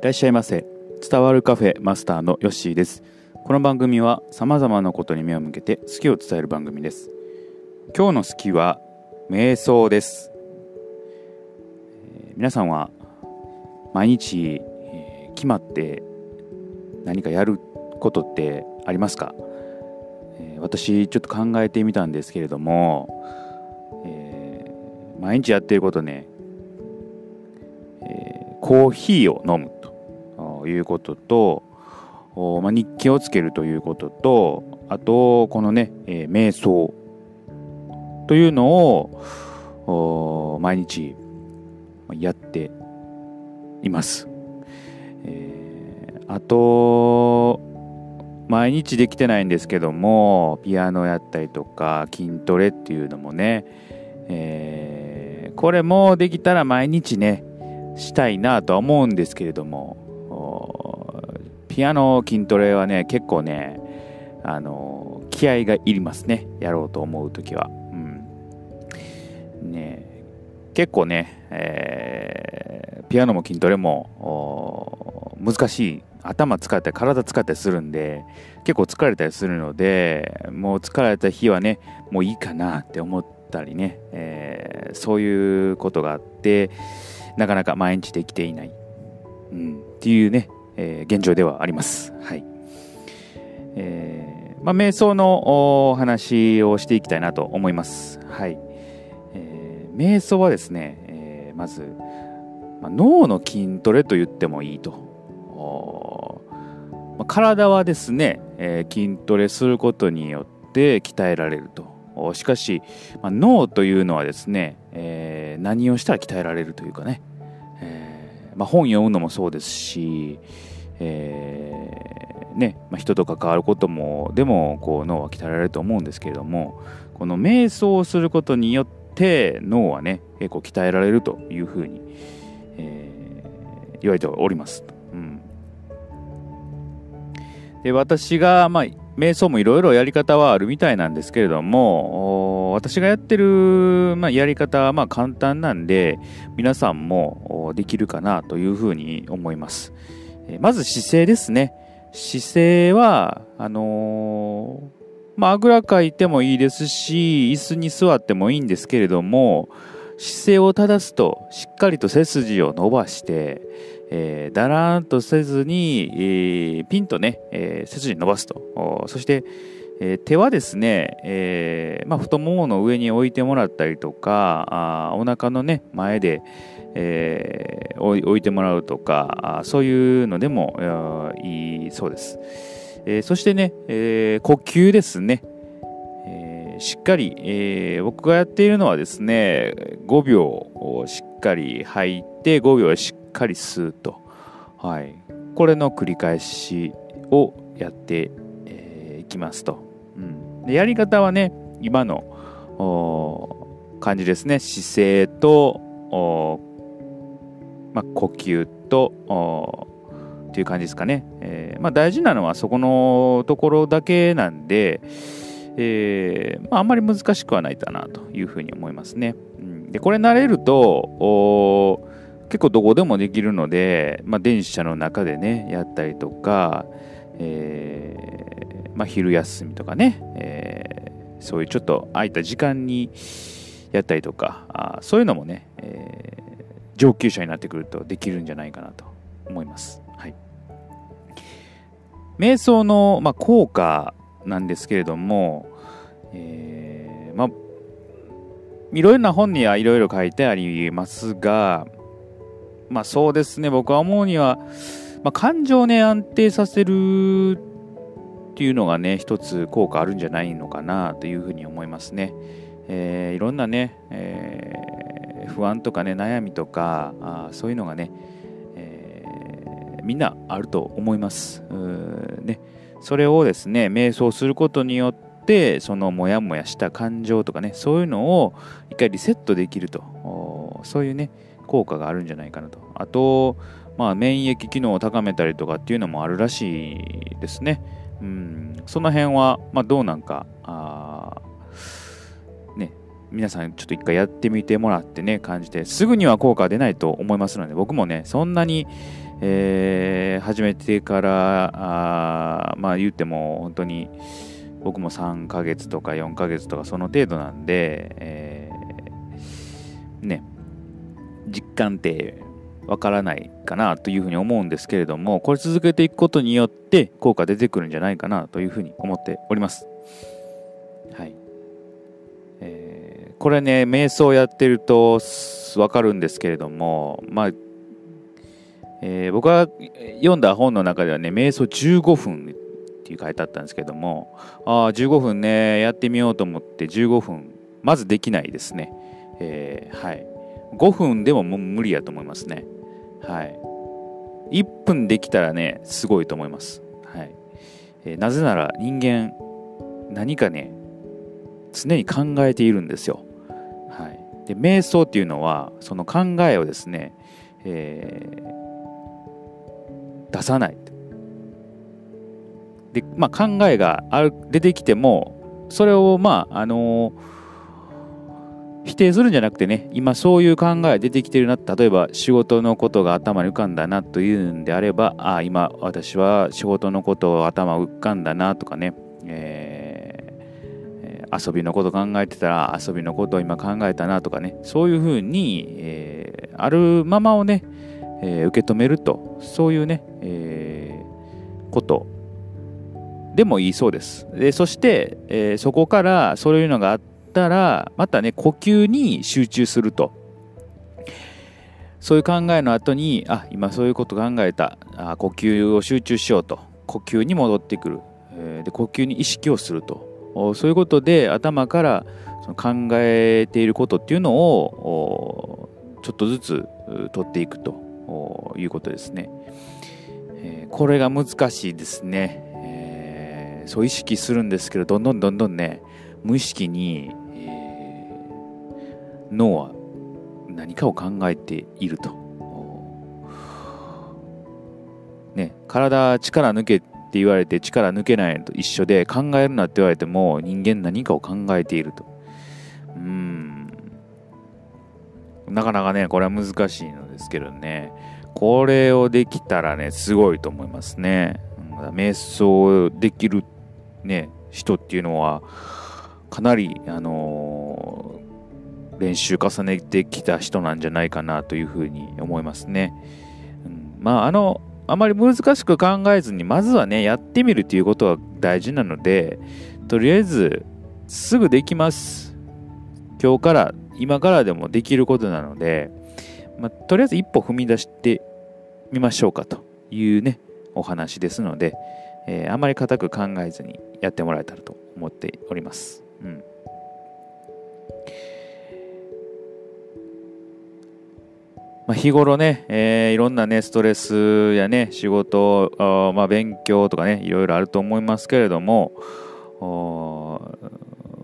いらっしゃいませ。伝わるカフェマスターのヨッシーです。この番組はさまざまなことに目を向けて好きを伝える番組です。今日の好きは瞑想です、えー皆さんは毎日、えー決まって何かやることってありますか、えー私ちょっと考えてみたんですけれども、えー毎日やってることね、えーコーヒーを飲む。いうことと、まあ、日記をつけるということとあとこのね、えー瞑想というのを毎日やっています、えーあと毎日できてないんですけどもピアノやったりとか筋トレっていうのもね、えーこれもできたら毎日ねしたいなとは思うんですけれどもピアノ筋トレはね結構ねあの気合がいりますね。やろうと思う時は、うん、ね結構ね、えーピアノも筋トレも難しい。頭使って体使ったりするんで結構疲れたりするのでもう疲れた日はねもういいかなって思ったりね、えーそういうことがあってなかなか毎日できていない、うん、っていうね、えー現状ではあります。はいえーまあ、瞑想のお話をしていきたいなと思います。はいえー瞑想はですね、えーまず、まあ脳の筋トレと言ってもいいと。おまあ体はですね、えー筋トレすることによって鍛えられると。おしかし、まあ、脳というのはですね、えー何をしたら鍛えられるというかね、まあ、本読むのもそうですし、えーねまあ、人と関わることもでもこう脳は鍛えられると思うんですけれどもこの瞑想をすることによって脳はね結構鍛えられるというふうに、えー言われております。うん、で私が、まあ、瞑想もいろいろやり方はあるみたいなんですけれども私がやってる、まあ、やり方はまあ簡単なんで皆さんもできるかなというふうに思います。まず姿勢ですね。姿勢は、あのーまあ、あぐらかいてもいいですし、椅子に座ってもいいんですけれども、姿勢を正すと、しっかりと背筋を伸ばして、えーだらーんとせずに、えーピンとね、えー背筋伸ばすと。そして、えー手はですね、えーまあ、太ももの上に置いてもらったりとか、あお腹のね、前で、えー置いてもらうとか、あそういうのでもあーいいそうです。えーそしてね、えー呼吸ですね。しっかり、えー僕がやっているのはですね、5秒をしっかり吐いて、5秒しっかり吸うと。はい。これの繰り返しをやって、いきますと。うん、でやり方はね、今の感じですね。姿勢と、ま、呼吸と、っていう感じですかね。えーまあ、大事なのはそこのところだけなんで、えーまあ、あんまり難しくはないかなというふうに思いますね。うん、でこれ慣れると結構どこでもできるので、まあ、電車の中でねやったりとか、えーまあ、昼休みとかね、えーそういうちょっと空いた時間にやったりとかあそういうのもね、えー上級者になってくるとできるんじゃないかなと思います。瞑想の、まあ、効果なんですけれども、えーまあ、いろいろな本にはいろいろ書いてありますが、まあそうですね、僕は思うには、まあ、感情をね、安定させるっていうのがね、一つ効果あるんじゃないのかなというふうに思いますね。えーいろんなね、えー不安とかね、悩みとか、あそういうのがね、えーみんなあると思います。ね、それをですね、瞑想することによって、そのモヤモヤした感情とかね、そういうのを一回リセットできると、そういうね、効果があるんじゃないかなと。あと、まあ、免疫機能を高めたりとかっていうのもあるらしいですね。うん、その辺は、まあ、どうなんか、あね、皆さんちょっと一回やってみてもらってね、感じて、すぐには効果は出ないと思いますので、僕もね、そんなに、えー、始めてからあまあ言っても本当に僕も3ヶ月とか4ヶ月とかその程度なんで、えー、ね実感ってわからないかなというふうに思うんですけれどもこれ続けていくことによって効果出てくるんじゃないかなというふうに思っております。はい、えー、これね瞑想やってるとわかるんですけれどもまあえー、僕が読んだ本の中ではね、瞑想15分っていう書いてあったんですけども、ああ、15分ね、やってみようと思って15分、まずできないですね。えー、はい。5分でもも無理やと思いますね。はい。1分できたらね、すごいと思います。はい。えー、なぜなら人間、何かね、常に考えているんですよ。はい。で、瞑想っていうのは、その考えをですね、えー出さない。で、まあ、考えがあ出てきてもそれをまああの否定するんじゃなくてね今そういう考え出てきてるな例えば仕事のことが頭に浮かんだなというんであればあ今私は仕事のことを頭浮かんだなとかね、えー、遊びのこと考えてたら遊びのことを今考えたなとかねそういうふうに、えー、あるままをねえー、受け止めると。そういうね、えー、ことでもいいそうです。でそして、えー、そこからそういうのがあったらまたね呼吸に集中すると。そういう考えの後にあ今そういうこと考えた。あ呼吸を集中しようと。呼吸に戻ってくる、えー、で呼吸に意識をすると。そういうことで頭からその考えていることっていうのをちょっとずつ取っていくと。いうことですね。これが難しいですね、そう意識するんですけど、どんどんどんどんね、無意識に、脳は何かを考えていると。ね、体力抜けって言われて力抜けないのと一緒で考えるなって言われても人間何かを考えていると。うん。なかなかね、これは難しいのですけどね。これをできたらね、すごいと思いますね。瞑想できるね、人っていうのは、かなり、あのー、練習重ねてきた人なんじゃないかなというふうに思いますね。うん、まあ、あの、あまり難しく考えずに、まずはね、やってみるということは大事なので、とりあえず、すぐできます。今日から、今からでもできることなので、まあ、とりあえず一歩踏み出してみましょうかというね、お話ですので、えー、あまり固く考えずにやってもらえたらと思っております。うん。まあ、日頃ね、えー、いろんなね、ストレスやね、仕事、あまあ、勉強とかね、いろいろあると思いますけれども、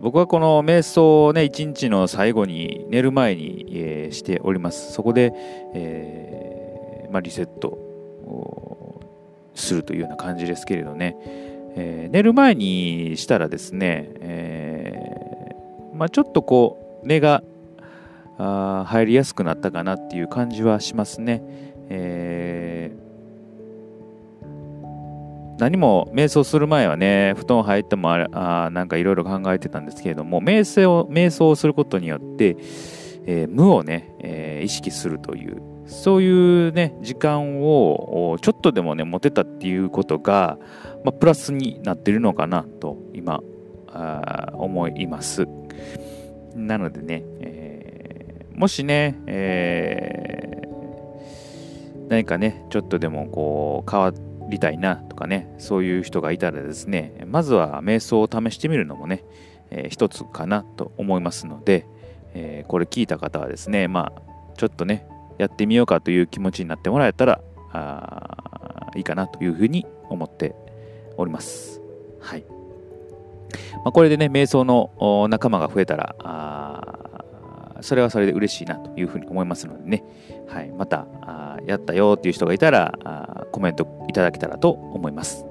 僕はこの瞑想をね、一日の最後に寝る前に、えー、しております。そこで、えーまあ、リセットするというような感じですけれどね、えー、寝る前にしたらですね、え、まあ、ちょっとこう寝が入りやすくなったかなっていう感じはしますね。えー、何も瞑想する前はね、布団入ってもああなんかいろいろ考えてたんですけれども、瞑想瞑想をすることによって、えー、無をね、えー、意識するというそういうね時間をちょっとでもね持てたっていうことが、まあ、プラスになってるのかなと今あ思います。なのでね、えー、もしね、えー、何かねちょっとでもこう変わってりたいなとかねそういう人がいたらですねまずは瞑想を試してみるのもね、えー、一つかなと思いますので、えー、これ聞いた方はですねまあちょっとねやってみようかという気持ちになってもらえたらあいいかなというふうに思っております。はい。まあ、これでね、瞑想の仲間が増えたら、あそれはそれで嬉しいなというふうに思いますのでね、はい、またあやったよっていう人がいたらあコメントいただけたらと思います。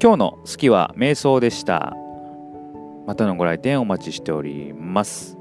今日の好きは瞑想でした。またのご来店お待ちしております。